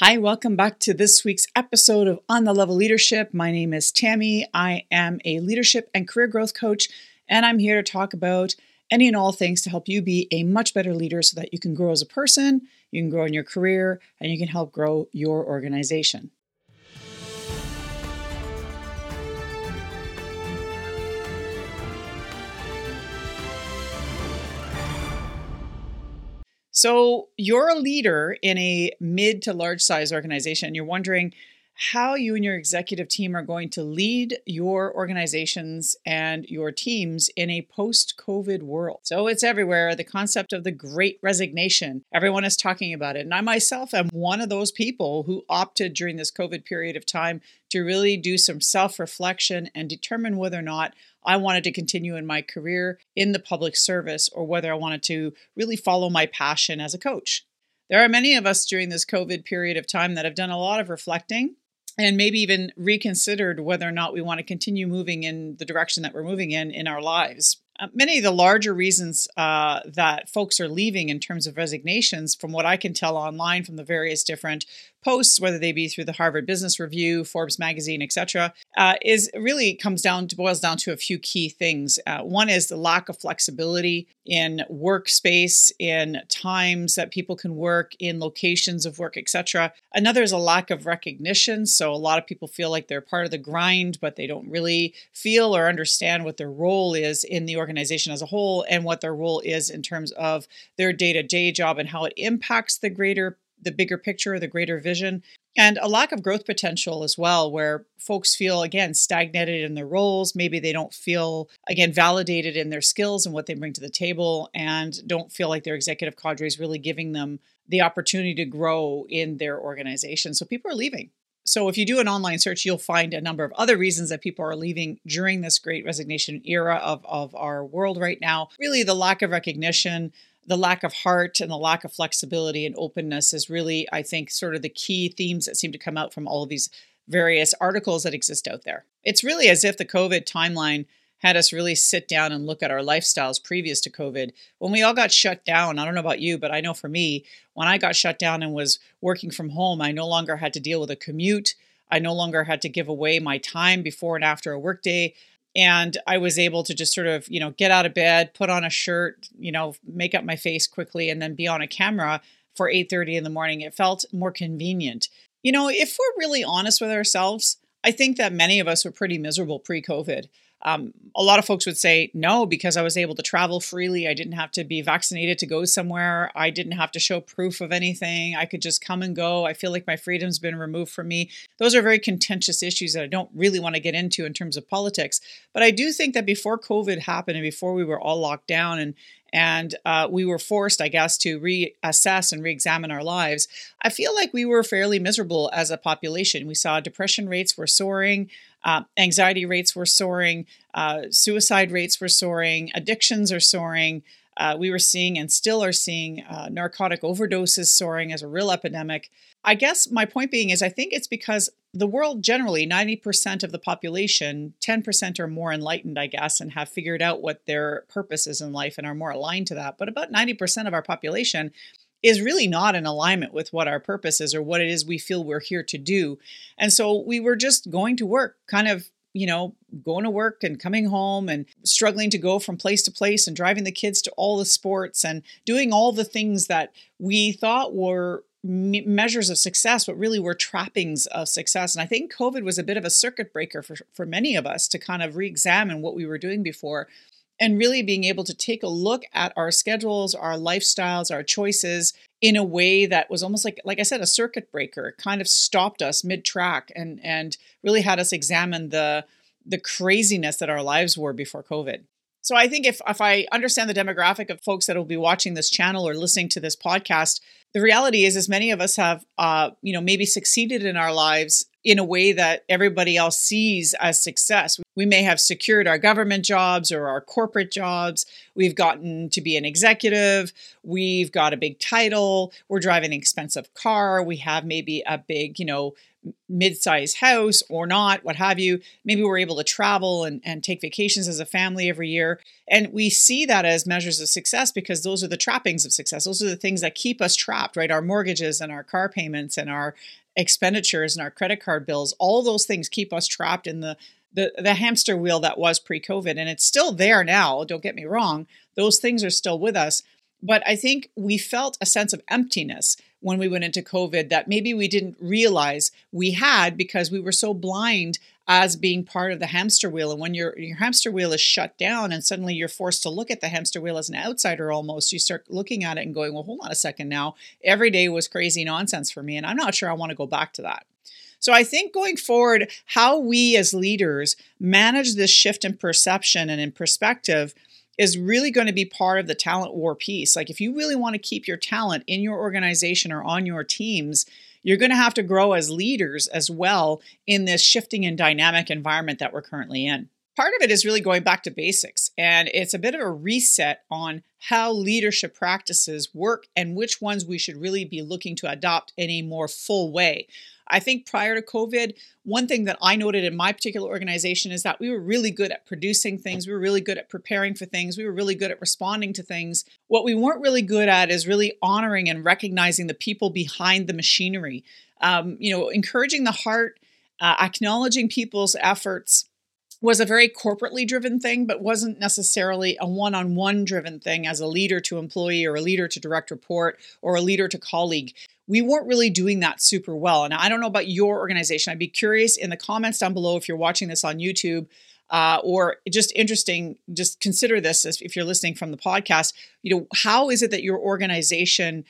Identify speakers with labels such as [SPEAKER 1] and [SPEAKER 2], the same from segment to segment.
[SPEAKER 1] Hi, welcome back to this week's episode of On the Level Leadership. My name is Tammy. I am a leadership and career growth coach, and I'm here to talk about any and all things to help you be a much better leader so that you can grow as a person, you can grow in your career, and you can help grow your organization. So, you're a leader in a mid to large size organization. And you're wondering how you and your executive team are going to lead your organizations and your teams in a post COVID world. So, it's everywhere. The concept of the great resignation, everyone is talking about it. And I myself am one of those people who opted during this COVID period of time to really do some self reflection and determine whether or not I wanted to continue in my career in the public service or whether I wanted to really follow my passion as a coach. There are many of us during this COVID period of time that have done a lot of reflecting and maybe even reconsidered whether or not we want to continue moving in the direction that we're moving in in our lives. Uh, many of the larger reasons uh, that folks are leaving in terms of resignations, from what I can tell online from the various different posts, whether they be through the Harvard Business Review, Forbes magazine, etc., uh, is really comes down to boils down to a few key things. Uh, one is the lack of flexibility in workspace, in times that people can work, in locations of work, etc. Another is a lack of recognition. So a lot of people feel like they're part of the grind, but they don't really feel or understand what their role is in the organization as a whole and what their role is in terms of their day-to-day job and how it impacts the greater the bigger picture, the greater vision, and a lack of growth potential as well, where folks feel again stagnated in their roles. Maybe they don't feel again validated in their skills and what they bring to the table, and don't feel like their executive cadre is really giving them the opportunity to grow in their organization. So people are leaving. So if you do an online search, you'll find a number of other reasons that people are leaving during this great resignation era of, of our world right now. Really, the lack of recognition, the lack of heart, and the lack of flexibility and openness is really, I think, sort of the key themes that seem to come out from all of these various articles that exist out there. It's really as if the COVID timeline had us really sit down and look at our lifestyles previous to COVID. When we all got shut down, I don't know about you, but I know for me, when I got shut down and was working from home, I no longer had to deal with a commute. I no longer had to give away my time before and after a workday. And I was able to just sort of, you know, get out of bed, put on a shirt, you know, make up my face quickly, and then be on a camera for 8:30 in the morning. It felt more convenient. You know, if we're really honest with ourselves, I think that many of us were pretty miserable pre-COVID. Um, a lot of folks would say no because I was able to travel freely. I didn't have to be vaccinated to go somewhere. I didn't have to show proof of anything. I could just come and go. I feel like my freedom's been removed from me. Those are very contentious issues that I don't really want to get into in terms of politics. But I do think that before COVID happened and before we were all locked down and and uh, we were forced, I guess, to reassess and re-examine our lives. I feel like we were fairly miserable as a population. We saw depression rates were soaring. Uh, anxiety rates were soaring, uh, suicide rates were soaring, addictions are soaring. Uh, we were seeing and still are seeing uh, narcotic overdoses soaring as a real epidemic. I guess my point being is I think it's because the world generally, 90% of the population, 10% are more enlightened, I guess, and have figured out what their purpose is in life and are more aligned to that. But about 90% of our population is really not in alignment with what our purpose is or what it is we feel we're here to do. And so we were just going to work, kind of, you know, going to work and coming home and struggling to go from place to place and driving the kids to all the sports and doing all the things that we thought were measures of success, but really were trappings of success. And I think COVID was a bit of a circuit breaker for, for many of us to kind of re examine what we were doing before and really being able to take a look at our schedules, our lifestyles, our choices in a way that was almost like like I said a circuit breaker. It kind of stopped us mid-track and and really had us examine the the craziness that our lives were before COVID. So I think if if I understand the demographic of folks that will be watching this channel or listening to this podcast, the reality is as many of us have uh, you know maybe succeeded in our lives in a way that everybody else sees as success. We may have secured our government jobs or our corporate jobs. We've gotten to be an executive. We've got a big title. We're driving an expensive car. We have maybe a big, you know, mid-sized house or not, what have you. Maybe we're able to travel and, and take vacations as a family every year. And we see that as measures of success because those are the trappings of success. Those are the things that keep us trapped, right? Our mortgages and our car payments and our expenditures and our credit card bills, all those things keep us trapped in the the, the hamster wheel that was pre-COVID. And it's still there now, don't get me wrong. Those things are still with us. But I think we felt a sense of emptiness when we went into COVID that maybe we didn't realize we had because we were so blind as being part of the hamster wheel. And when your your hamster wheel is shut down and suddenly you're forced to look at the hamster wheel as an outsider almost, you start looking at it and going, well, hold on a second now. Every day was crazy nonsense for me. And I'm not sure I want to go back to that. So I think going forward, how we as leaders manage this shift in perception and in perspective is really going to be part of the talent war piece. Like, if you really want to keep your talent in your organization or on your teams, you're going to have to grow as leaders as well in this shifting and dynamic environment that we're currently in. Part of it is really going back to basics, and it's a bit of a reset on how leadership practices work and which ones we should really be looking to adopt in a more full way. I think prior to COVID, one thing that I noted in my particular organization is that we were really good at producing things. We were really good at preparing for things. We were really good at responding to things. What we weren't really good at is really honoring and recognizing the people behind the machinery. Um, you know, encouraging the heart, uh, acknowledging people's efforts was a very corporately driven thing, but wasn't necessarily a one on one driven thing as a leader to employee or a leader to direct report or a leader to colleague we weren't really doing that super well. And I don't know about your organization. I'd be curious in the comments down below if you're watching this on YouTube uh, or just interesting, just consider this as if you're listening from the podcast. You know, how is it that your organization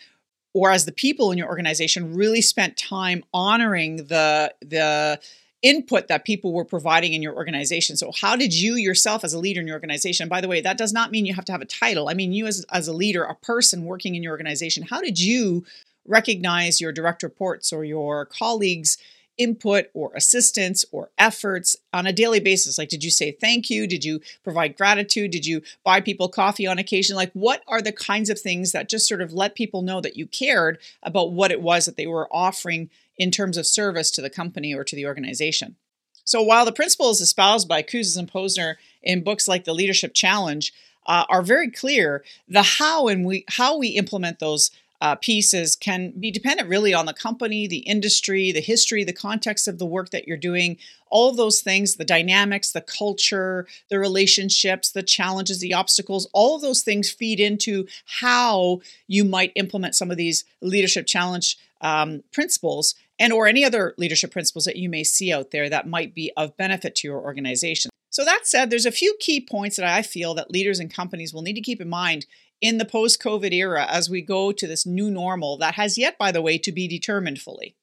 [SPEAKER 1] or as the people in your organization really spent time honoring the the input that people were providing in your organization. So, how did you yourself, as a leader in your organization, by the way, that does not mean you have to have a title. I mean, you as, as a leader, a person working in your organization, how did you recognize your direct reports or your colleagues' input or assistance or efforts on a daily basis like did you say thank you did you provide gratitude did you buy people coffee on occasion like what are the kinds of things that just sort of let people know that you cared about what it was that they were offering in terms of service to the company or to the organization. So while the principles espoused by Kouzes and Posner in books like the leadership challenge uh, are very clear the how and we how we implement those uh, pieces can be dependent really on the company, the industry, the history, the context of the work that you're doing, all of those things, the dynamics, the culture, the relationships, the challenges, the obstacles, all of those things feed into how you might implement some of these leadership challenge um, principles and or any other leadership principles that you may see out there that might be of benefit to your organization. So that said, there's a few key points that I feel that leaders and companies will need to keep in mind in the post COVID era as we go to this new normal that has yet, by the way, to be determined fully.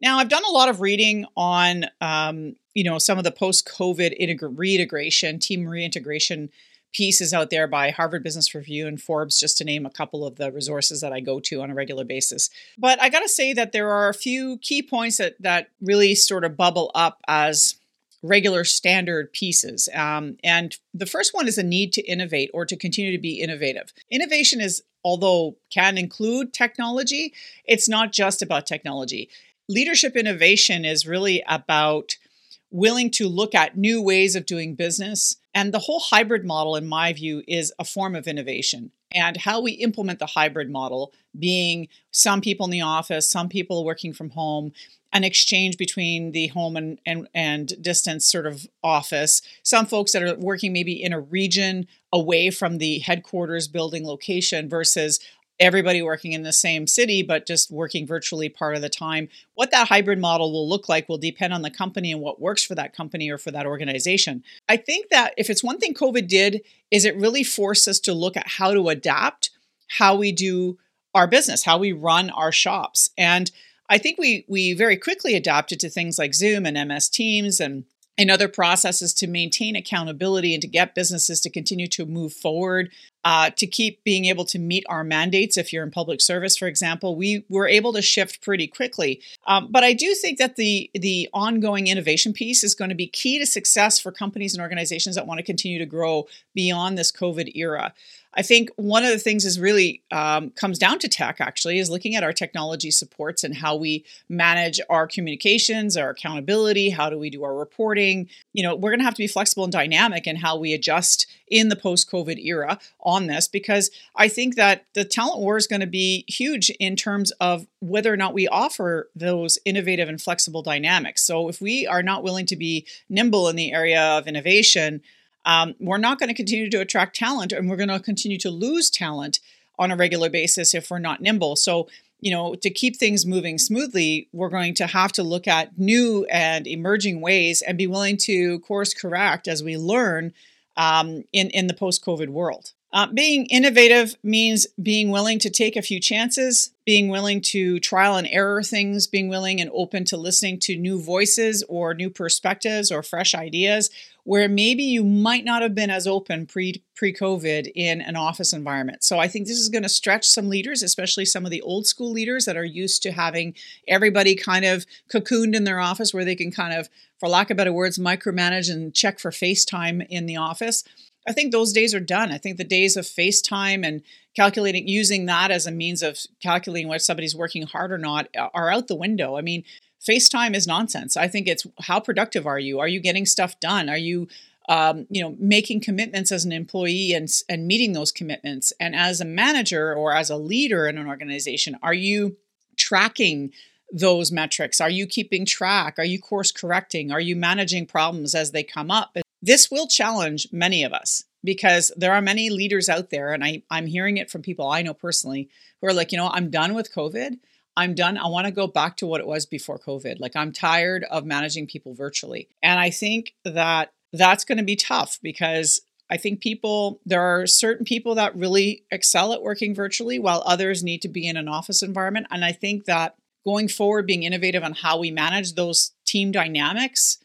[SPEAKER 1] Now, I've done a lot of reading on, um, you know, some of the post COVID integ- reintegration, team reintegration pieces out there by Harvard Business Review and Forbes, just to name a couple of the resources that I go to on a regular basis. But I got to say that there are a few key points that that really sort of bubble up as regular standard pieces. Um, and the first one is a need to innovate or to continue to be innovative. Innovation is, although can include technology, it's not just about technology. Leadership innovation is really about willing to look at new ways of doing business. And the whole hybrid model, in my view, is a form of innovation. And how we implement the hybrid model, being some people in the office, some people working from home, an exchange between the home and, and, and distance sort of office. Some folks that are working maybe in a region away from the headquarters building location versus everybody working in the same city but just working virtually part of the time. What that hybrid model will look like will depend on the company and what works for that company or for that organization. I think that if it's one thing COVID did is it really forced us to look at how to adapt how we do our business, how we run our shops. And I think we we very quickly adapted to things like Zoom and MS Teams and and other processes to maintain accountability and to get businesses to continue to move forward. uh, to keep being able to meet our mandates. If you're in public service, for example, we were able to shift pretty quickly. Um, but I do think that the the ongoing innovation piece is going to be key to success for companies and organizations that want to continue to grow beyond this COVID era. I think one of the things is really um, comes down to tech. Actually, is looking at our technology supports and how we manage our communications, our accountability. How do we do our reporting? You know, we're going to have to be flexible and dynamic in how we adjust in the post-COVID era on this because I think that the talent war is going to be huge in terms of whether or not we offer those innovative and flexible dynamics. So if we are not willing to be nimble in the area of innovation um, we're not going to continue to attract talent and we're going to continue to lose talent on a regular basis if we're not nimble. So, you know, to keep things moving smoothly, we're going to have to look at new and emerging ways and be willing to course correct as we learn um, in, in the post COVID world. Uh, being innovative means being willing to take a few chances, being willing to trial and error things, being willing and open to listening to new voices or new perspectives or fresh ideas where maybe you might not have been as open pre pre COVID in an office environment. So I think this is going to stretch some leaders, especially some of the old school leaders that are used to having everybody kind of cocooned in their office where they can kind of, for lack of better words, micromanage and check for FaceTime in the office. I think those days are done. I think the days of FaceTime and calculating, using that as a means of calculating whether somebody's working hard or not are out the window. I mean, FaceTime is nonsense. I think it's how productive are you? Are you getting stuff done? Are you um, you know making commitments as an employee and and meeting those commitments and as a manager or as a leader in an organization are you tracking those metrics are you keeping track are you course correcting are you managing problems as they come up this will challenge many of us because there are many leaders out there, and I, I'm hearing it from people I know personally who are like, you know, I'm done with COVID. I'm done. I want to go back to what it was before COVID. Like, I'm tired of managing people virtually. And I think that that's going to be tough because I think people, there are certain people that really excel at working virtually while others need to be in an office environment. And I think that going forward, being innovative on how we manage those team dynamics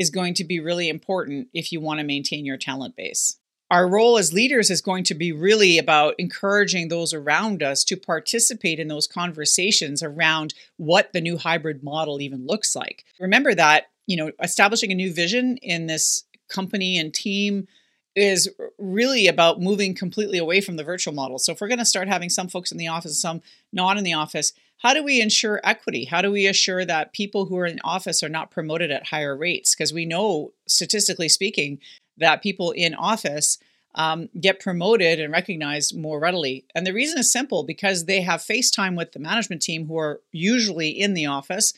[SPEAKER 1] is going to be really important if you want to maintain your talent base. Our role as leaders is going to be really about encouraging those around us to participate in those conversations around what the new hybrid model even looks like. Remember that, you know, establishing a new vision in this company and team is really about moving completely away from the virtual model. So if we're going to start having some folks in the office, some not in the office, how do we ensure equity? How do we assure that people who are in office are not promoted at higher rates? Because we know, statistically speaking, that people in office um, get promoted and recognized more readily. And the reason is simple because they have FaceTime with the management team who are usually in the office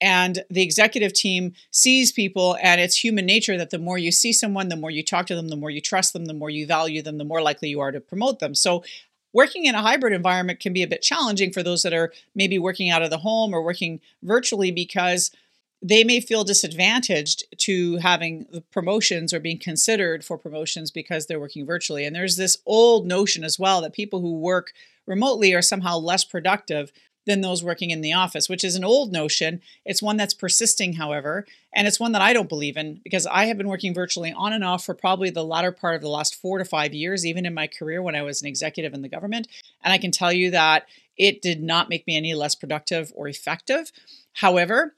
[SPEAKER 1] and the executive team sees people and it's human nature that the more you see someone the more you talk to them the more you trust them the more you value them the more likely you are to promote them. So working in a hybrid environment can be a bit challenging for those that are maybe working out of the home or working virtually because they may feel disadvantaged to having the promotions or being considered for promotions because they're working virtually. And there's this old notion as well that people who work remotely are somehow less productive than those working in the office, which is an old notion. It's one that's persisting, however, and it's one that I don't believe in because I have been working virtually on and off for probably the latter part of the last four to five years, even in my career when I was an executive in the government. And I can tell you that it did not make me any less productive or effective. However,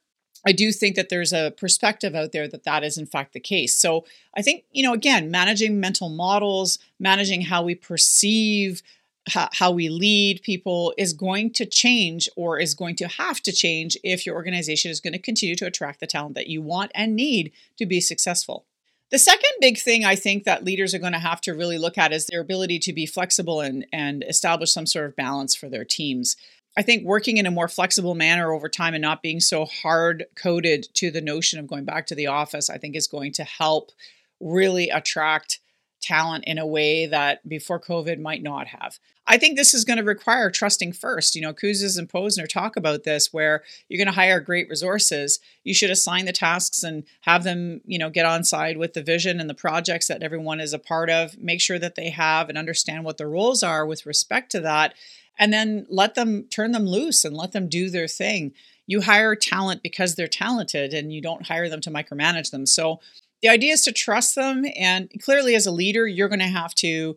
[SPEAKER 1] I do think that there's a perspective out there that that is in fact the case. So I think, you know, again, managing mental models, managing how we perceive how we lead people is going to change or is going to have to change if your organization is going to continue to attract the talent that you want and need to be successful. The second big thing I think that leaders are going to have to really look at is their ability to be flexible and, and establish some sort of balance for their teams. I think working in a more flexible manner over time and not being so hard coded to the notion of going back to the office, I think is going to help really attract talent in a way that before COVID might not have. I think this is going to require trusting first. You know, Kouzes and Posner talk about this where you're going to hire great resources. You should assign the tasks and have them, you know, get on side with the vision and the projects that everyone is a part of. Make sure that they have and understand what their roles are with respect to that. And then let them turn them loose and let them do their thing. You hire talent because they're talented and you don't hire them to micromanage them. So the idea is to trust them. And clearly, as a leader, you're going to have to,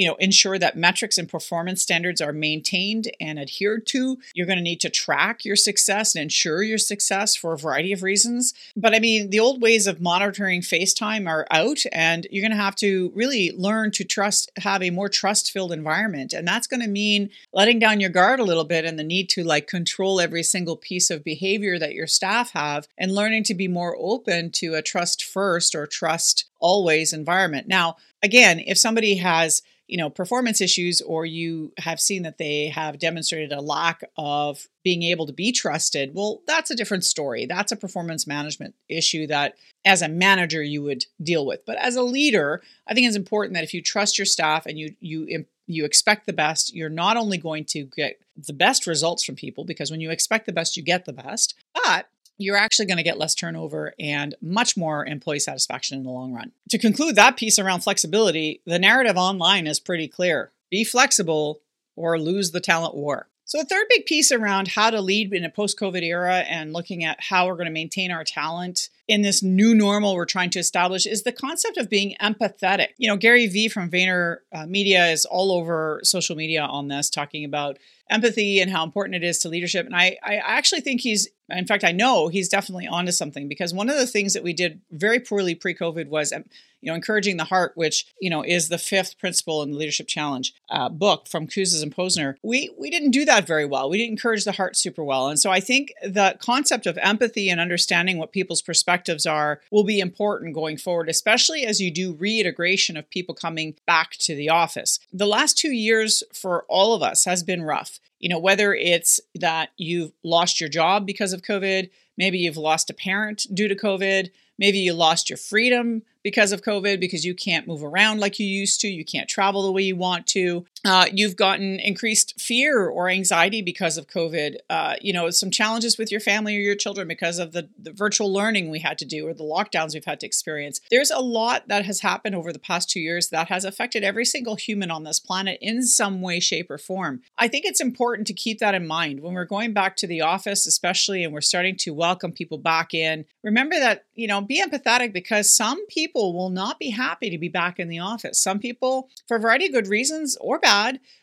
[SPEAKER 1] you know, ensure that metrics and performance standards are maintained and adhered to. You're going to need to track your success and ensure your success for a variety of reasons. But I mean, the old ways of monitoring FaceTime are out, and you're going to have to really learn to trust, have a more trust filled environment. And that's going to mean letting down your guard a little bit and the need to like control every single piece of behavior that your staff have and learning to be more open to a trust first or trust always environment. Now, again, if somebody has you know performance issues or you have seen that they have demonstrated a lack of being able to be trusted well that's a different story that's a performance management issue that as a manager you would deal with but as a leader i think it's important that if you trust your staff and you you you expect the best you're not only going to get the best results from people because when you expect the best you get the best but you're actually going to get less turnover and much more employee satisfaction in the long run. To conclude that piece around flexibility, the narrative online is pretty clear be flexible or lose the talent war. So, the third big piece around how to lead in a post COVID era and looking at how we're going to maintain our talent in this new normal we're trying to establish is the concept of being empathetic. You know, Gary Vee from Vayner uh, Media is all over social media on this, talking about empathy and how important it is to leadership. And I, I actually think he's, in fact, I know he's definitely onto something because one of the things that we did very poorly pre-COVID was, um, you know, encouraging the heart, which you know is the fifth principle in the Leadership Challenge uh, book from Kouzes and Posner. We we didn't do that very well. We didn't encourage the heart super well, and so I think the concept of empathy and understanding what people's perspectives are will be important going forward, especially as you do reintegration of people coming back to the office. The last two years for all of us has been rough you know, whether it's that you've lost your job because of COVID, maybe you've lost a parent due to COVID, maybe you lost your freedom because of COVID because you can't move around like you used to, you can't travel the way you want to. Uh, you've gotten increased fear or anxiety because of COVID. Uh, you know, some challenges with your family or your children because of the, the virtual learning we had to do or the lockdowns we've had to experience. There's a lot that has happened over the past two years that has affected every single human on this planet in some way, shape, or form. I think it's important to keep that in mind when we're going back to the office, especially, and we're starting to welcome people back in. Remember that, you know, be empathetic because some people will not be happy to be back in the office. Some people, for a variety of good reasons or bad,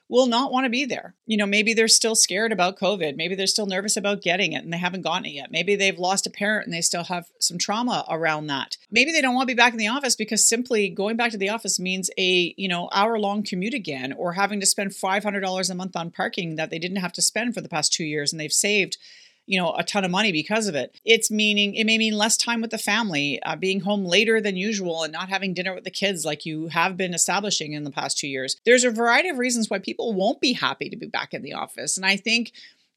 [SPEAKER 1] will not want to be there. You know, maybe they're still scared about COVID. Maybe they're still nervous about getting it and they haven't gotten it yet. Maybe they've lost a parent and they still have some trauma around that. Maybe they don't want to be back in the office because simply going back to the office means a, you know, hour long commute again or having to spend $500 a month on parking that they didn't have to spend for the past 2 years and they've saved you know a ton of money because of it. It's meaning it may mean less time with the family uh, being home later than usual and not having dinner with the kids like you have been establishing in the past two years. There's a variety of reasons why people won't be happy to be back in the office. And i think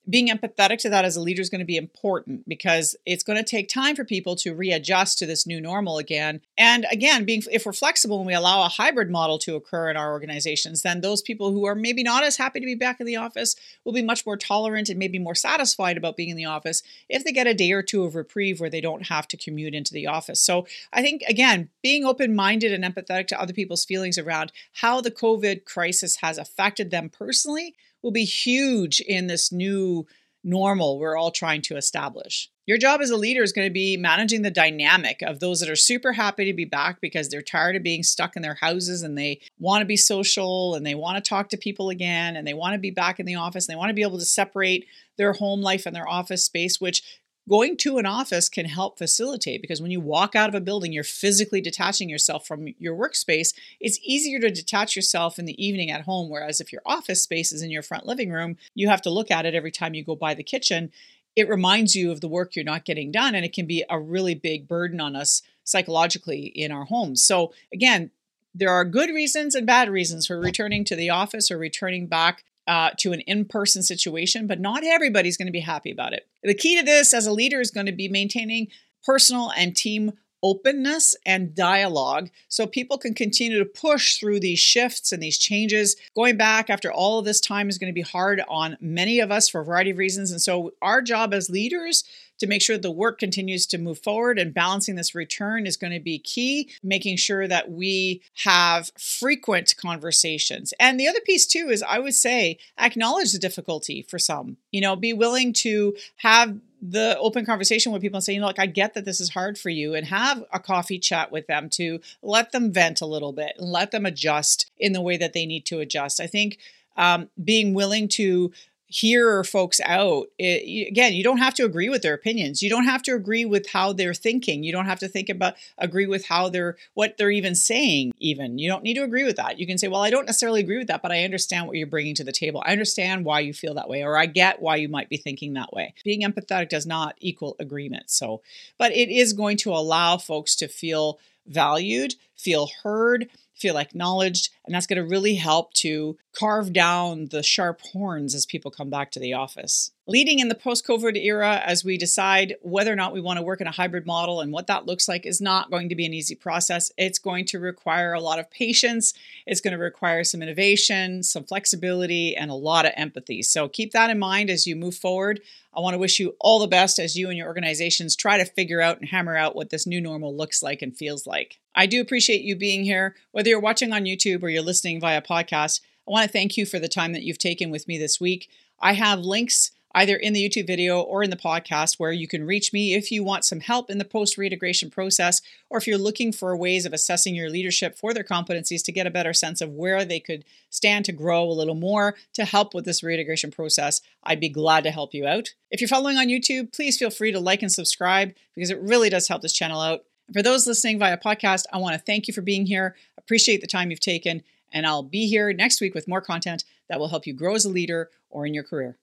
[SPEAKER 1] being empathetic to that as a leader is going to be important because it's going to take time for people to readjust to this new normal again. And again, being if we're flexible and we allow a hybrid model to occur in our organizations, then those people who are maybe not as happy to be back in the office will be much more tolerant and maybe more satisfied about being in the office if they get a day or two of reprieve where they don't have to commute into the office. So I think again, being open-minded and empathetic to other people's feelings around how the COVID crisis has affected them personally will be huge in this new normal we're all trying to establish. Your job as a leader is going to be managing the dynamic of those that are super happy to be back because they're tired of being stuck in their houses and they want to be social and they want to talk to people again and they want to be back in the office and they want to be able to separate their home life and their office space, which going to an office can help facilitate because when you walk out of a building, you're physically detaching yourself from your workspace. It's easier to detach yourself in the evening at home. Whereas if your office space is in your front living room, you have to look at it every time you go by the kitchen. It reminds you of the work you're not getting done, and it can be a really big burden on us psychologically in our homes. So, again, there are good reasons and bad reasons for returning to the office or returning back uh, to an in person situation, but not everybody's going to be happy about it. The key to this as a leader is going to be maintaining personal and team openness and dialogue so people can continue to push through these shifts and these changes. Going back after all of this time is going to be hard on many of us for a variety of reasons. And so, our job as leaders to make sure the work continues to move forward and balancing this return is going to be key, making sure that we have frequent conversations. And the other piece too is I would say acknowledge the difficulty for some. You know, be willing to have the open conversation with people and say, you know, like, I get that this is hard for you, and have a coffee chat with them to let them vent a little bit and let them adjust in the way that they need to adjust. I think um, being willing to hear folks out it, again you don't have to agree with their opinions. You don't have to agree with how they're thinking. You don't have to think about agree with how they're what they're even saying even. You don't need to agree with that. You can say well i don't necessarily agree with that but i understand what you're bringing to the table. I understand why you feel that way or i get why you might be thinking that way. Being empathetic does not equal agreement. So but it is going to allow folks to feel valued feel heard feel acknowledged. And that's going to really help to carve down the sharp horns as people come back to the office. Leading in the post COVID era, as we decide whether or not we want to work in a hybrid model and what that looks like, is not going to be an easy process. It's going to require a lot of patience. It's going to require some innovation, some flexibility, and a lot of empathy. So keep that in mind as you move forward. I want to wish you all the best as you and your organizations try to figure out and hammer out what this new normal looks like and feels like. I do appreciate you being here, whether you're watching on YouTube or you're listening via podcast. I want to thank you for the time that you've taken with me this week. I have links either in the YouTube video or in the podcast where you can reach me if you want some help in the post reintegration process or if you're looking for ways of assessing your leadership for their competencies to get a better sense of where they could stand to grow a little more to help with this reintegration process. I'd be glad to help you out. If you're following on YouTube, please feel free to like and subscribe because it really does help this channel out. For those listening via podcast, I want to thank you for being here. Appreciate the time you've taken, and I'll be here next week with more content that will help you grow as a leader or in your career.